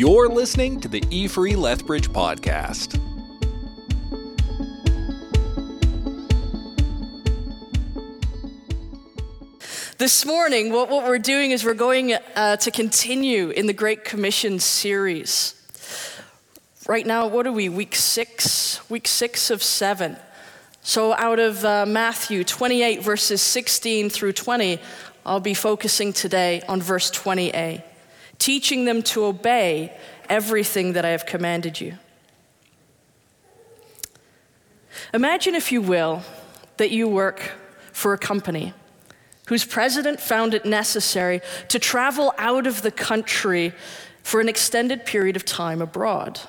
You're listening to the E Free Lethbridge podcast. This morning, what, what we're doing is we're going uh, to continue in the Great Commission series. Right now, what are we? Week six? Week six of seven. So, out of uh, Matthew 28, verses 16 through 20, I'll be focusing today on verse 20a, teaching them to obey everything that I have commanded you. Imagine, if you will, that you work for a company whose president found it necessary to travel out of the country for an extended period of time abroad.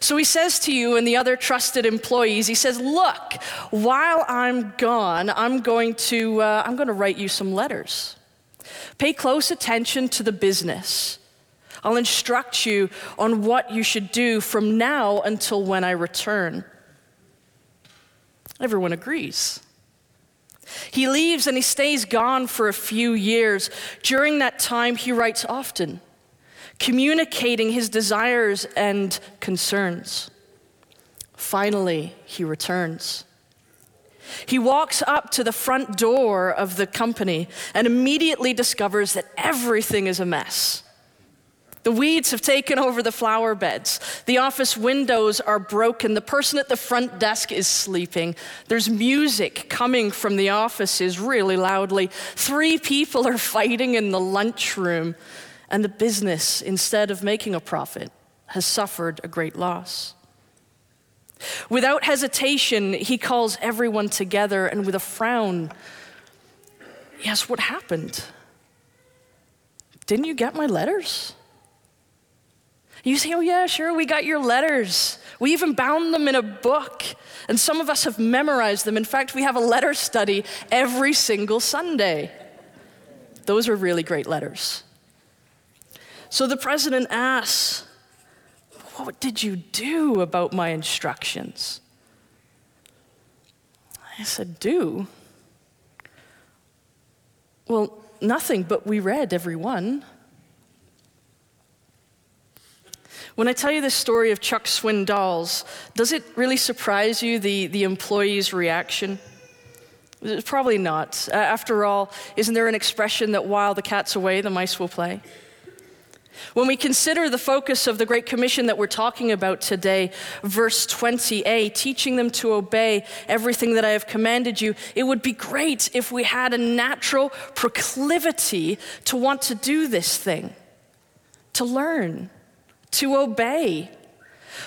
So he says to you and the other trusted employees, he says, Look, while I'm gone, I'm going to, uh, I'm going to write you some letters. Pay close attention to the business. I'll instruct you on what you should do from now until when I return. Everyone agrees. He leaves and he stays gone for a few years. During that time, he writes often, communicating his desires and concerns. Finally, he returns. He walks up to the front door of the company and immediately discovers that everything is a mess. The weeds have taken over the flower beds. The office windows are broken. The person at the front desk is sleeping. There's music coming from the offices really loudly. Three people are fighting in the lunchroom. And the business, instead of making a profit, has suffered a great loss. Without hesitation, he calls everyone together and with a frown, Yes, what happened? Didn't you get my letters? You say, oh, yeah, sure, we got your letters. We even bound them in a book. And some of us have memorized them. In fact, we have a letter study every single Sunday. Those are really great letters. So the president asks, What did you do about my instructions? I said, Do? Well, nothing, but we read every one. When I tell you the story of Chuck Swindoll's, does it really surprise you, the, the employee's reaction? Probably not. After all, isn't there an expression that while the cat's away, the mice will play? When we consider the focus of the Great Commission that we're talking about today, verse 20a, teaching them to obey everything that I have commanded you, it would be great if we had a natural proclivity to want to do this thing, to learn, to obey.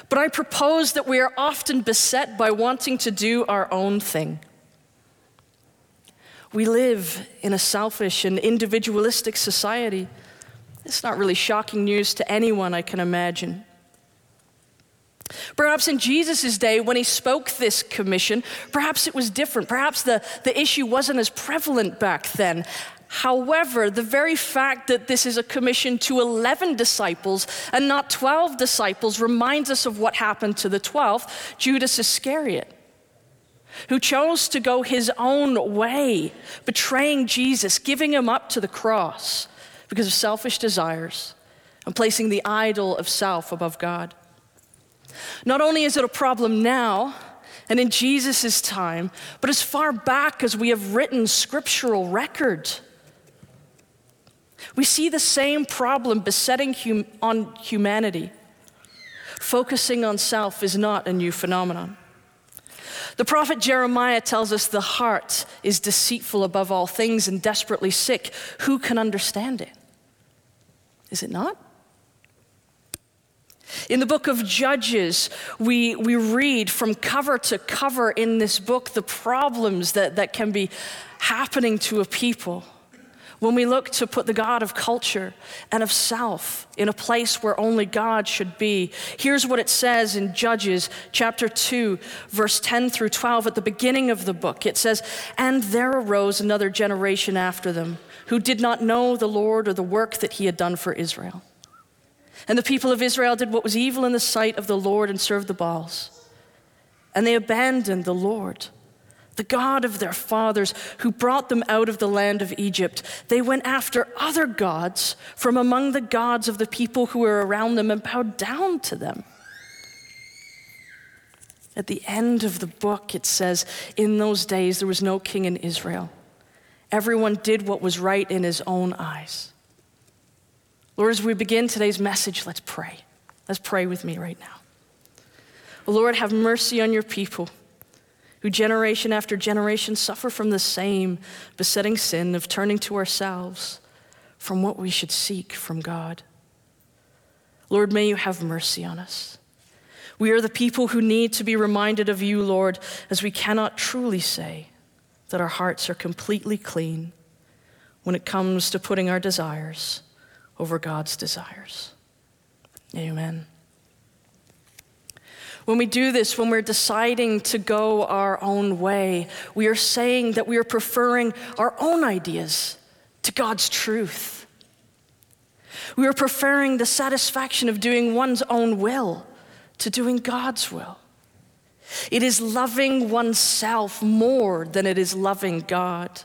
But I propose that we are often beset by wanting to do our own thing. We live in a selfish and individualistic society. It's not really shocking news to anyone, I can imagine. Perhaps in Jesus' day, when he spoke this commission, perhaps it was different. Perhaps the, the issue wasn't as prevalent back then. However, the very fact that this is a commission to 11 disciples and not 12 disciples reminds us of what happened to the 12th, Judas Iscariot, who chose to go his own way, betraying Jesus, giving him up to the cross because of selfish desires and placing the idol of self above God. Not only is it a problem now and in Jesus' time, but as far back as we have written scriptural record. We see the same problem besetting hum- on humanity. Focusing on self is not a new phenomenon. The prophet Jeremiah tells us the heart is deceitful above all things and desperately sick. Who can understand it? Is it not? In the book of Judges, we, we read from cover to cover in this book the problems that, that can be happening to a people when we look to put the God of culture and of self in a place where only God should be. Here's what it says in Judges chapter 2, verse 10 through 12 at the beginning of the book. It says, And there arose another generation after them who did not know the Lord or the work that he had done for Israel. And the people of Israel did what was evil in the sight of the Lord and served the Baals. And they abandoned the Lord the God of their fathers, who brought them out of the land of Egypt. They went after other gods from among the gods of the people who were around them and bowed down to them. At the end of the book, it says, In those days there was no king in Israel. Everyone did what was right in his own eyes. Lord, as we begin today's message, let's pray. Let's pray with me right now. Lord, have mercy on your people who generation after generation suffer from the same besetting sin of turning to ourselves from what we should seek from God. Lord, may you have mercy on us. We are the people who need to be reminded of you, Lord, as we cannot truly say that our hearts are completely clean when it comes to putting our desires over God's desires. Amen. When we do this, when we're deciding to go our own way, we are saying that we are preferring our own ideas to God's truth. We are preferring the satisfaction of doing one's own will to doing God's will. It is loving oneself more than it is loving God.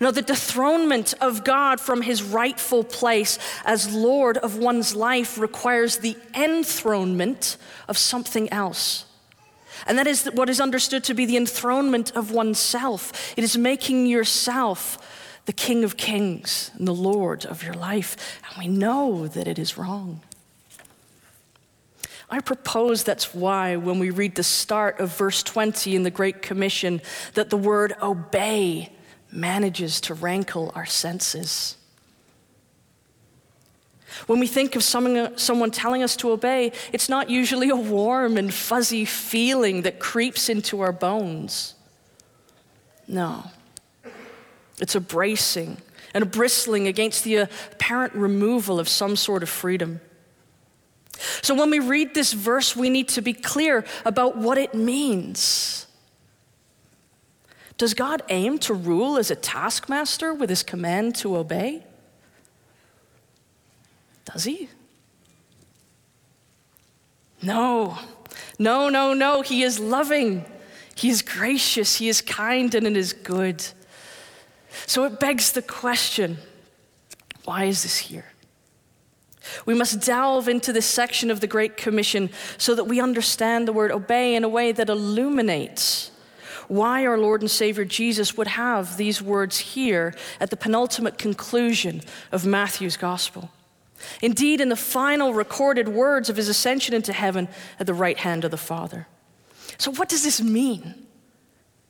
Now, the dethronement of God from his rightful place as Lord of one's life requires the enthronement of something else. And that is what is understood to be the enthronement of oneself. It is making yourself the King of Kings and the Lord of your life. And we know that it is wrong. I propose that's why, when we read the start of verse 20 in the Great Commission, that the word obey manages to rankle our senses. When we think of someone, someone telling us to obey, it's not usually a warm and fuzzy feeling that creeps into our bones. No. It's a bracing and a bristling against the apparent removal of some sort of freedom. So when we read this verse, we need to be clear about what it means. Does God aim to rule as a taskmaster with his command to obey? Does he? No, no, no, no. He is loving, he is gracious, he is kind, and it is good. So it begs the question why is this here? We must delve into this section of the Great Commission so that we understand the word obey in a way that illuminates why our Lord and Savior Jesus would have these words here at the penultimate conclusion of Matthew's gospel. Indeed, in the final recorded words of his ascension into heaven at the right hand of the Father. So, what does this mean?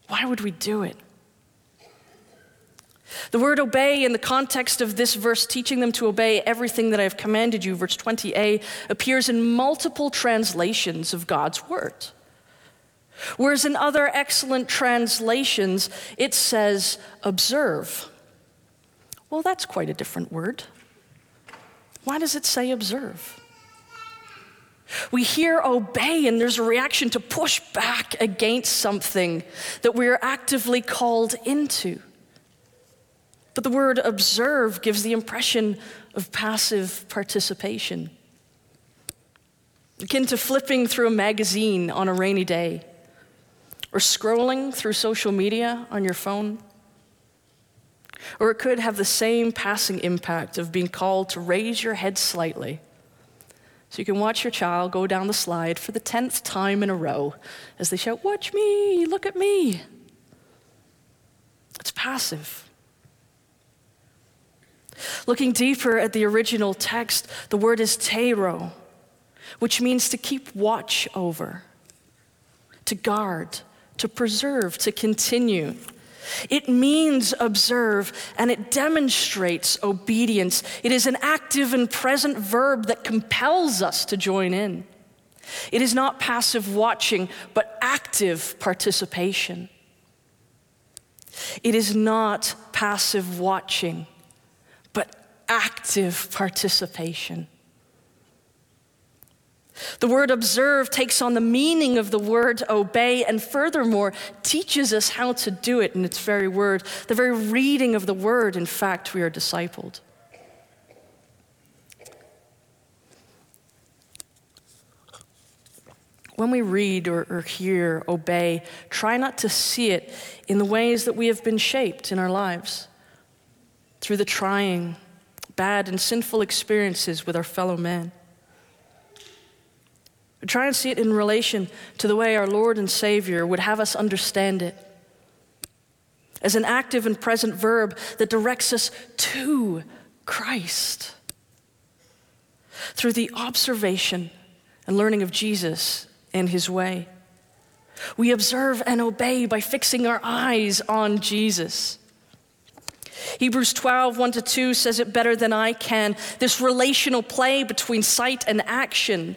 Why would we do it? The word obey, in the context of this verse, teaching them to obey everything that I have commanded you, verse 20a, appears in multiple translations of God's word. Whereas in other excellent translations, it says observe. Well, that's quite a different word. Why does it say observe? We hear obey, and there's a reaction to push back against something that we are actively called into. But the word observe gives the impression of passive participation, akin to flipping through a magazine on a rainy day or scrolling through social media on your phone. Or it could have the same passing impact of being called to raise your head slightly so you can watch your child go down the slide for the tenth time in a row as they shout, Watch me, look at me. It's passive. Looking deeper at the original text, the word is tero, which means to keep watch over, to guard, to preserve, to continue. It means observe and it demonstrates obedience. It is an active and present verb that compels us to join in. It is not passive watching, but active participation. It is not passive watching, active participation. The word observe takes on the meaning of the word obey and furthermore teaches us how to do it in its very word. The very reading of the word, in fact, we are discipled. when we read or, or hear, obey, try not to see it in the ways that we have been shaped in our lives through the trying, bad, and sinful experiences with our fellow man. Try and see it in relation to the way our Lord and Savior would have us understand it as an active and present verb that directs us to Christ through the observation and learning of Jesus and his way. We observe and obey by fixing our eyes on Jesus. Hebrews 12, 1 to 2 says it better than I can. This relational play between sight and action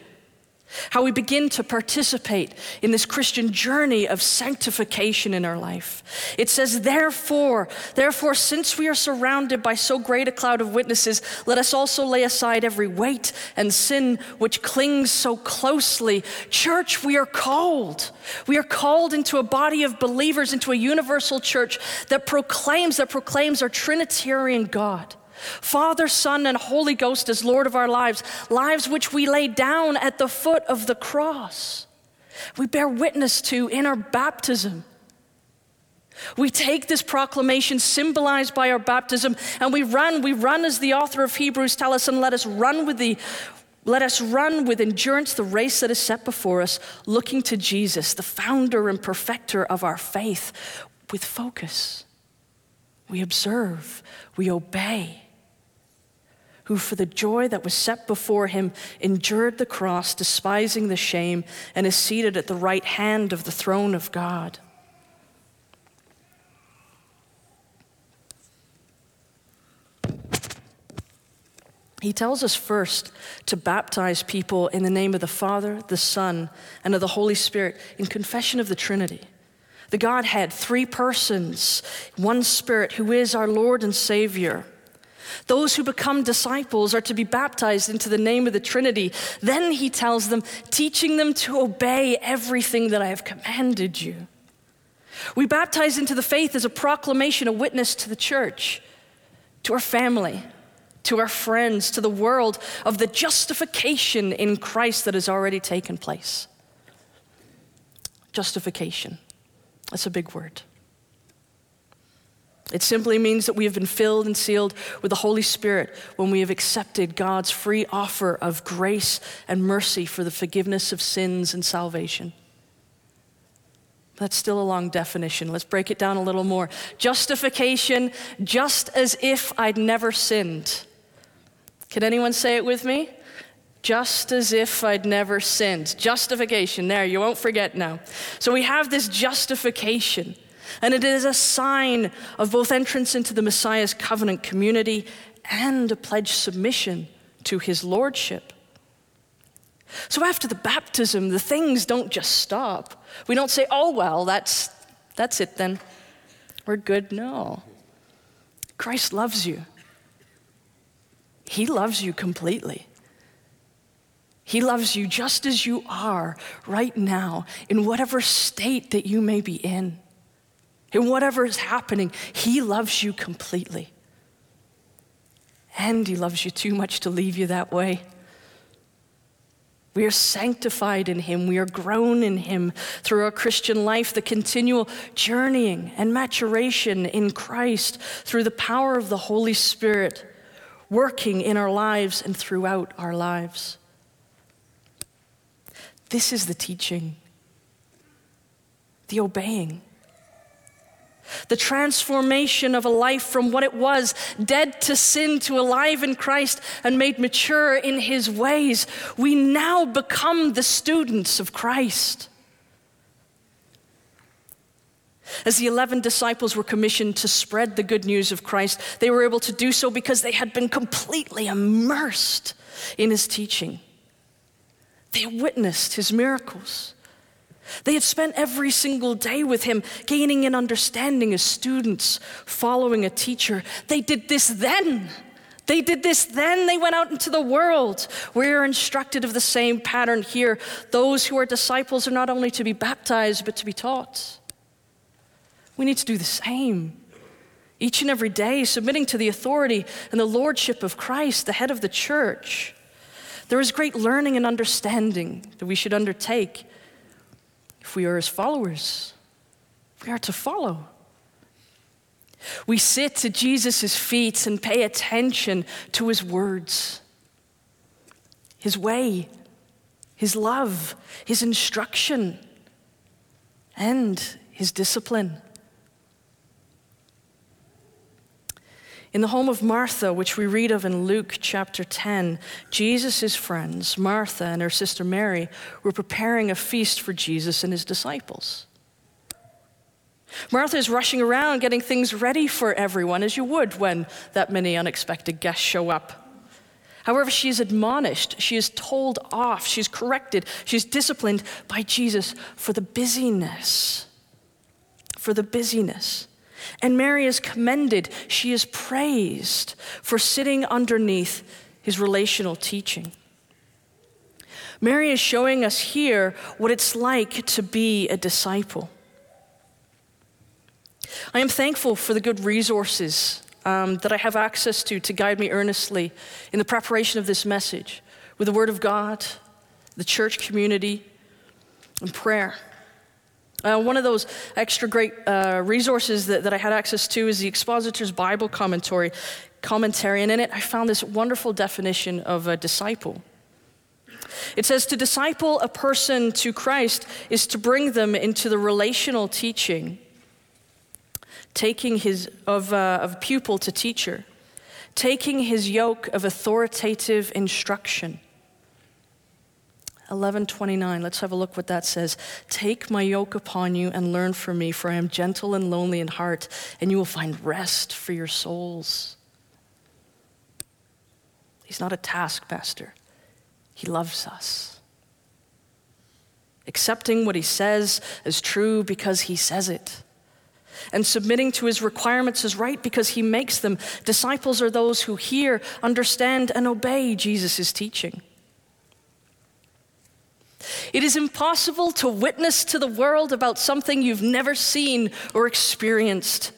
how we begin to participate in this Christian journey of sanctification in our life. It says, therefore, therefore, since we are surrounded by so great a cloud of witnesses, let us also lay aside every weight and sin which clings so closely. Church, we are called. We are called into a body of believers, into a universal church that proclaims, that proclaims our Trinitarian God. Father, Son, and Holy Ghost as Lord of our lives, lives which we lay down at the foot of the cross. We bear witness to in our baptism. We take this proclamation symbolized by our baptism and we run. We run as the author of Hebrews tell us, and let us run with the let us run with endurance the race that is set before us, looking to Jesus, the founder and perfecter of our faith, with focus. We observe, we obey who for the joy that was set before him endured the cross, despising the shame, and is seated at the right hand of the throne of God. He tells us first to baptize people in the name of the Father, the Son, and of the Holy Spirit in confession of the Trinity. The Godhead, three persons, one Spirit, who is our Lord and Savior. Those who become disciples are to be baptized into the name of the Trinity. Then he tells them, teaching them to obey everything that I have commanded you. We baptize into the faith as a proclamation, a witness to the church, to our family, to our friends, to the world of the justification in Christ that has already taken place. Justification. That's a big word. It simply means that we have been filled and sealed with the Holy Spirit when we have accepted God's free offer of grace and mercy for the forgiveness of sins and salvation. That's still a long definition. Let's break it down a little more. Justification, just as if I'd never sinned. Can anyone say it with me? Just as if I'd never sinned. Justification, there, you won't forget now. So we have this justification. And it is a sign of both entrance into the Messiah's covenant community and a pledged submission to his lordship. So after the baptism, the things don't just stop. We don't say, oh, well, that's, that's it then. We're good. No. Christ loves you, He loves you completely. He loves you just as you are right now, in whatever state that you may be in. In whatever is happening, He loves you completely. And He loves you too much to leave you that way. We are sanctified in Him. We are grown in Him through our Christian life, the continual journeying and maturation in Christ through the power of the Holy Spirit working in our lives and throughout our lives. This is the teaching, the obeying. The transformation of a life from what it was, dead to sin, to alive in Christ and made mature in his ways. We now become the students of Christ. As the 11 disciples were commissioned to spread the good news of Christ, they were able to do so because they had been completely immersed in his teaching. They witnessed his miracles. They had spent every single day with him, gaining an understanding as students, following a teacher. They did this then. They did this then. They went out into the world. We are instructed of the same pattern here. Those who are disciples are not only to be baptized, but to be taught. We need to do the same. Each and every day, submitting to the authority and the lordship of Christ, the head of the church. There is great learning and understanding that we should undertake If we are his followers, we are to follow. We sit at Jesus' feet and pay attention to his words, his way, his love, his instruction, and his discipline. In the home of Martha, which we read of in Luke chapter 10, Jesus' friends, Martha and her sister Mary, were preparing a feast for Jesus and his disciples. Martha is rushing around getting things ready for everyone, as you would when that many unexpected guests show up. However, she is admonished, she is told off, she's corrected, she's disciplined by Jesus for the busyness. For the busyness. And Mary is commended, she is praised for sitting underneath his relational teaching. Mary is showing us here what it's like to be a disciple. I am thankful for the good resources um, that I have access to to guide me earnestly in the preparation of this message with the Word of God, the church community, and prayer. Uh, one of those extra great uh, resources that, that I had access to is the Expositor's Bible commentary, commentary, and in it I found this wonderful definition of a disciple. It says to disciple a person to Christ is to bring them into the relational teaching, taking his of, uh, of pupil to teacher, taking his yoke of authoritative instruction 11:29. Let's have a look what that says. Take my yoke upon you and learn from me, for I am gentle and lonely in heart, and you will find rest for your souls. He's not a taskmaster. He loves us. Accepting what he says as true because he says it. And submitting to his requirements is right because he makes them. Disciples are those who hear, understand, and obey Jesus' teaching. It is impossible to witness to the world about something you've never seen or experienced.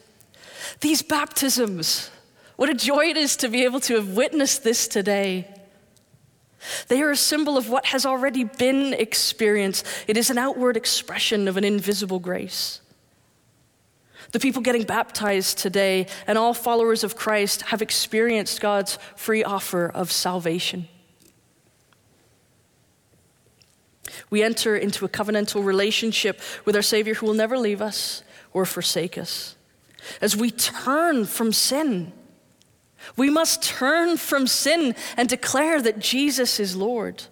These baptisms, what a joy it is to be able to have witnessed this today. They are a symbol of what has already been experienced. It is an outward expression of an invisible grace. The people getting baptized today and all followers of Christ have experienced God's free offer of salvation. We enter into a covenantal relationship with our Savior who will never leave us or forsake us. As we turn from sin, we must turn from sin and declare that Jesus is Lord.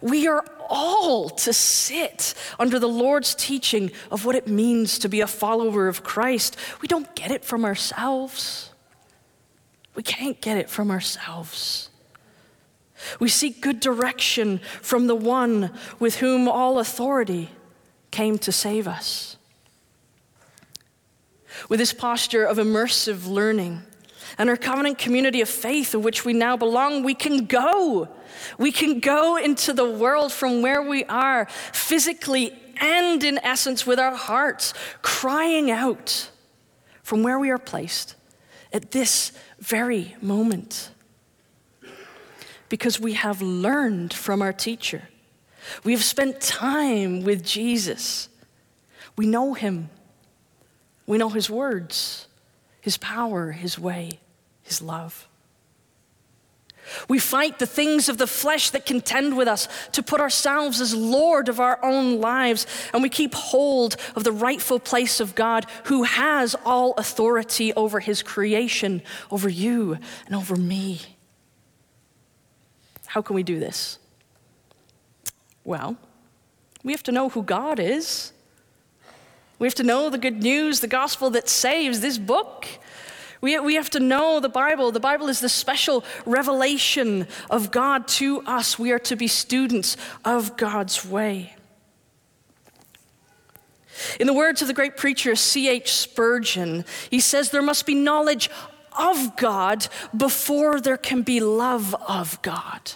We are all to sit under the Lord's teaching of what it means to be a follower of Christ. We don't get it from ourselves. We can't get it from ourselves. We seek good direction from the one with whom all authority came to save us. With this posture of immersive learning and our covenant community of faith of which we now belong, we can go. We can go into the world from where we are, physically and in essence with our hearts, crying out from where we are placed at this very moment because we have learned from our teacher. We have spent time with Jesus. We know him. We know his words, his power, his way, his love. We fight the things of the flesh that contend with us to put ourselves as Lord of our own lives, and we keep hold of the rightful place of God who has all authority over his creation, over you and over me. How can we do this? Well, we have to know who God is. We have to know the good news, the gospel that saves this book. We, we have to know the Bible. The Bible is the special revelation of God to us. We are to be students of God's way. In the words of the great preacher C.H. Spurgeon, he says there must be knowledge of God before there can be love of God.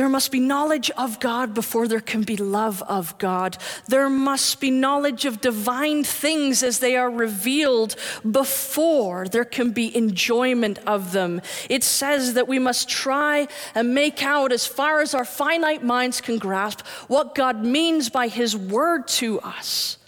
There must be knowledge of God before there can be love of God. There must be knowledge of divine things as they are revealed before there can be enjoyment of them. It says that we must try and make out, as far as our finite minds can grasp, what God means by His word to us.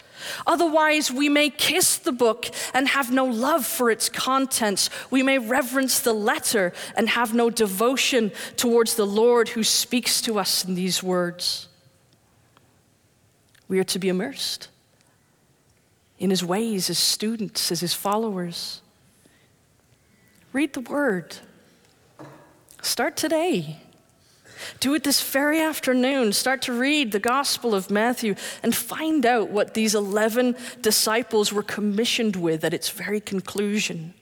Otherwise, we may kiss the book and have no love for its contents. We may reverence the letter and have no devotion towards the Lord who speaks to us in these words. We are to be immersed in his ways as students, as his followers. Read the word. Start today. Do it this very afternoon. Start to read the Gospel of Matthew and find out what these 11 disciples were commissioned with at its very conclusion.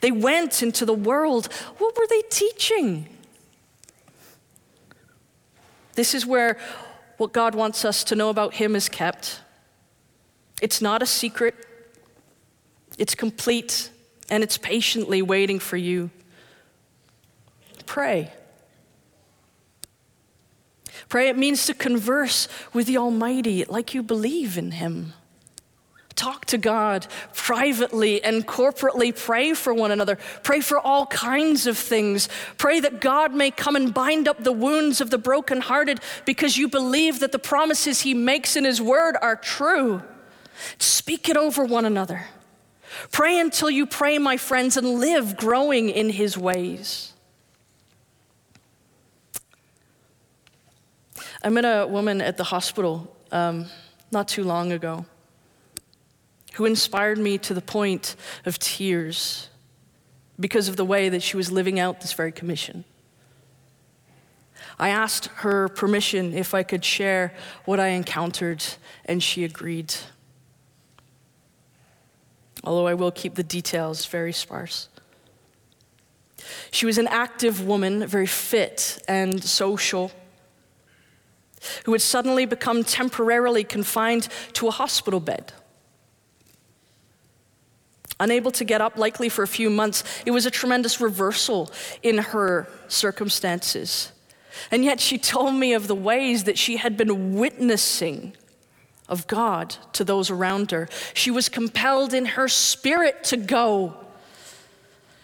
They went into the world. What were they teaching? This is where what God wants us to know about Him is kept. It's not a secret, it's complete, and it's patiently waiting for you. Pray. Pray, it means to converse with the Almighty like you believe in Him. Talk to God privately and corporately. Pray for one another. Pray for all kinds of things. Pray that God may come and bind up the wounds of the brokenhearted because you believe that the promises He makes in His Word are true. Speak it over one another. Pray until you pray, my friends, and live growing in His ways. I met a woman at the hospital um, not too long ago who inspired me to the point of tears because of the way that she was living out this very commission. I asked her permission if I could share what I encountered, and she agreed. Although I will keep the details very sparse. She was an active woman, very fit and social who had suddenly become temporarily confined to a hospital bed. Unable to get up, likely for a few months, it was a tremendous reversal in her circumstances. And yet she told me of the ways that she had been witnessing of God to those around her. She was compelled in her spirit to go.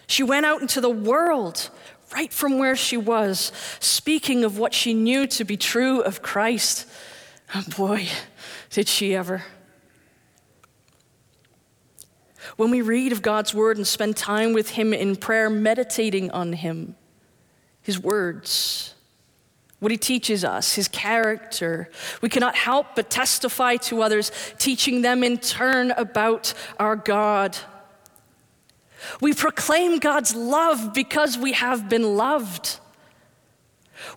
She went out into the world right from where she was, speaking of what she knew to be true of Christ. Oh boy, did she ever. When we read of God's word and spend time with Him in prayer, meditating on Him, His words, what He teaches us, His character, we cannot help but testify to others, teaching them in turn about our God. We proclaim God's love because we have been loved.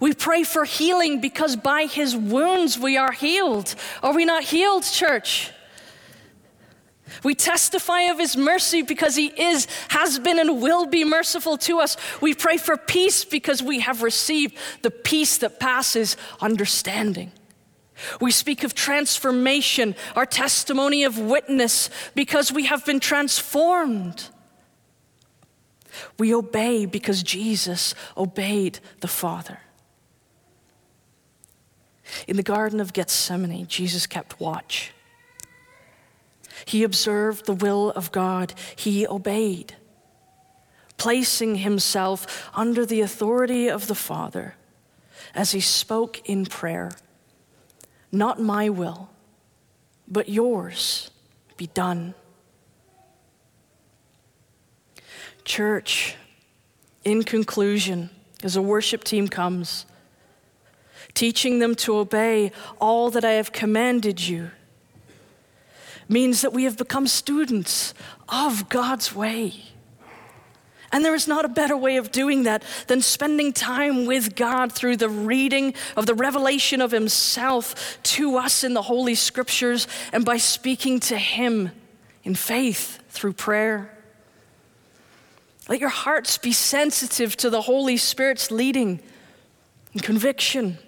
We pray for healing because by his wounds we are healed. Are we not healed, church? We testify of his mercy because he is, has been, and will be merciful to us. We pray for peace because we have received the peace that passes understanding. We speak of transformation, our testimony of witness, because we have been transformed. We obey because Jesus obeyed the Father. In the Garden of Gethsemane, Jesus kept watch. He observed the will of God, he obeyed, placing himself under the authority of the Father as he spoke in prayer Not my will, but yours be done. Church, in conclusion, as a worship team comes, teaching them to obey all that I have commanded you means that we have become students of God's way. And there is not a better way of doing that than spending time with God through the reading of the revelation of Himself to us in the Holy Scriptures and by speaking to Him in faith through prayer. Let your hearts be sensitive to the Holy Spirit's leading and conviction,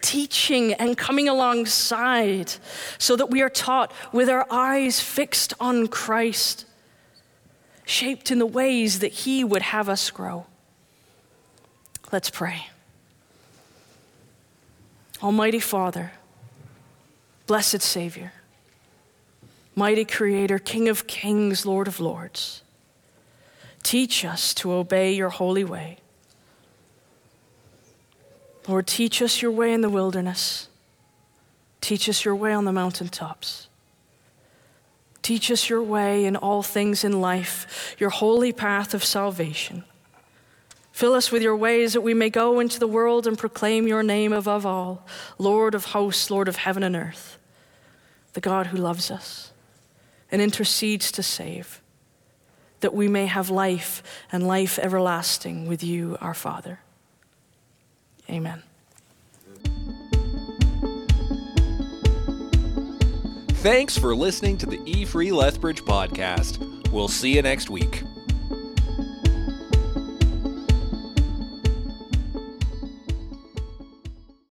teaching and coming alongside so that we are taught with our eyes fixed on Christ, shaped in the ways that He would have us grow. Let's pray. Almighty Father, blessed Savior, mighty Creator, King of kings, Lord of lords, teach us to obey your holy way. Lord, teach us your way in the wilderness. Teach us your way on the mountaintops. Teach us your way in all things in life, your holy path of salvation. Fill us with your ways that we may go into the world and proclaim your name above all, Lord of hosts, Lord of heaven and earth, the God who loves us and intercedes to save, that we may have life and life everlasting with you, our Father. Amen. Thanks for listening to the E Free Lethbridge podcast. We'll see you next week.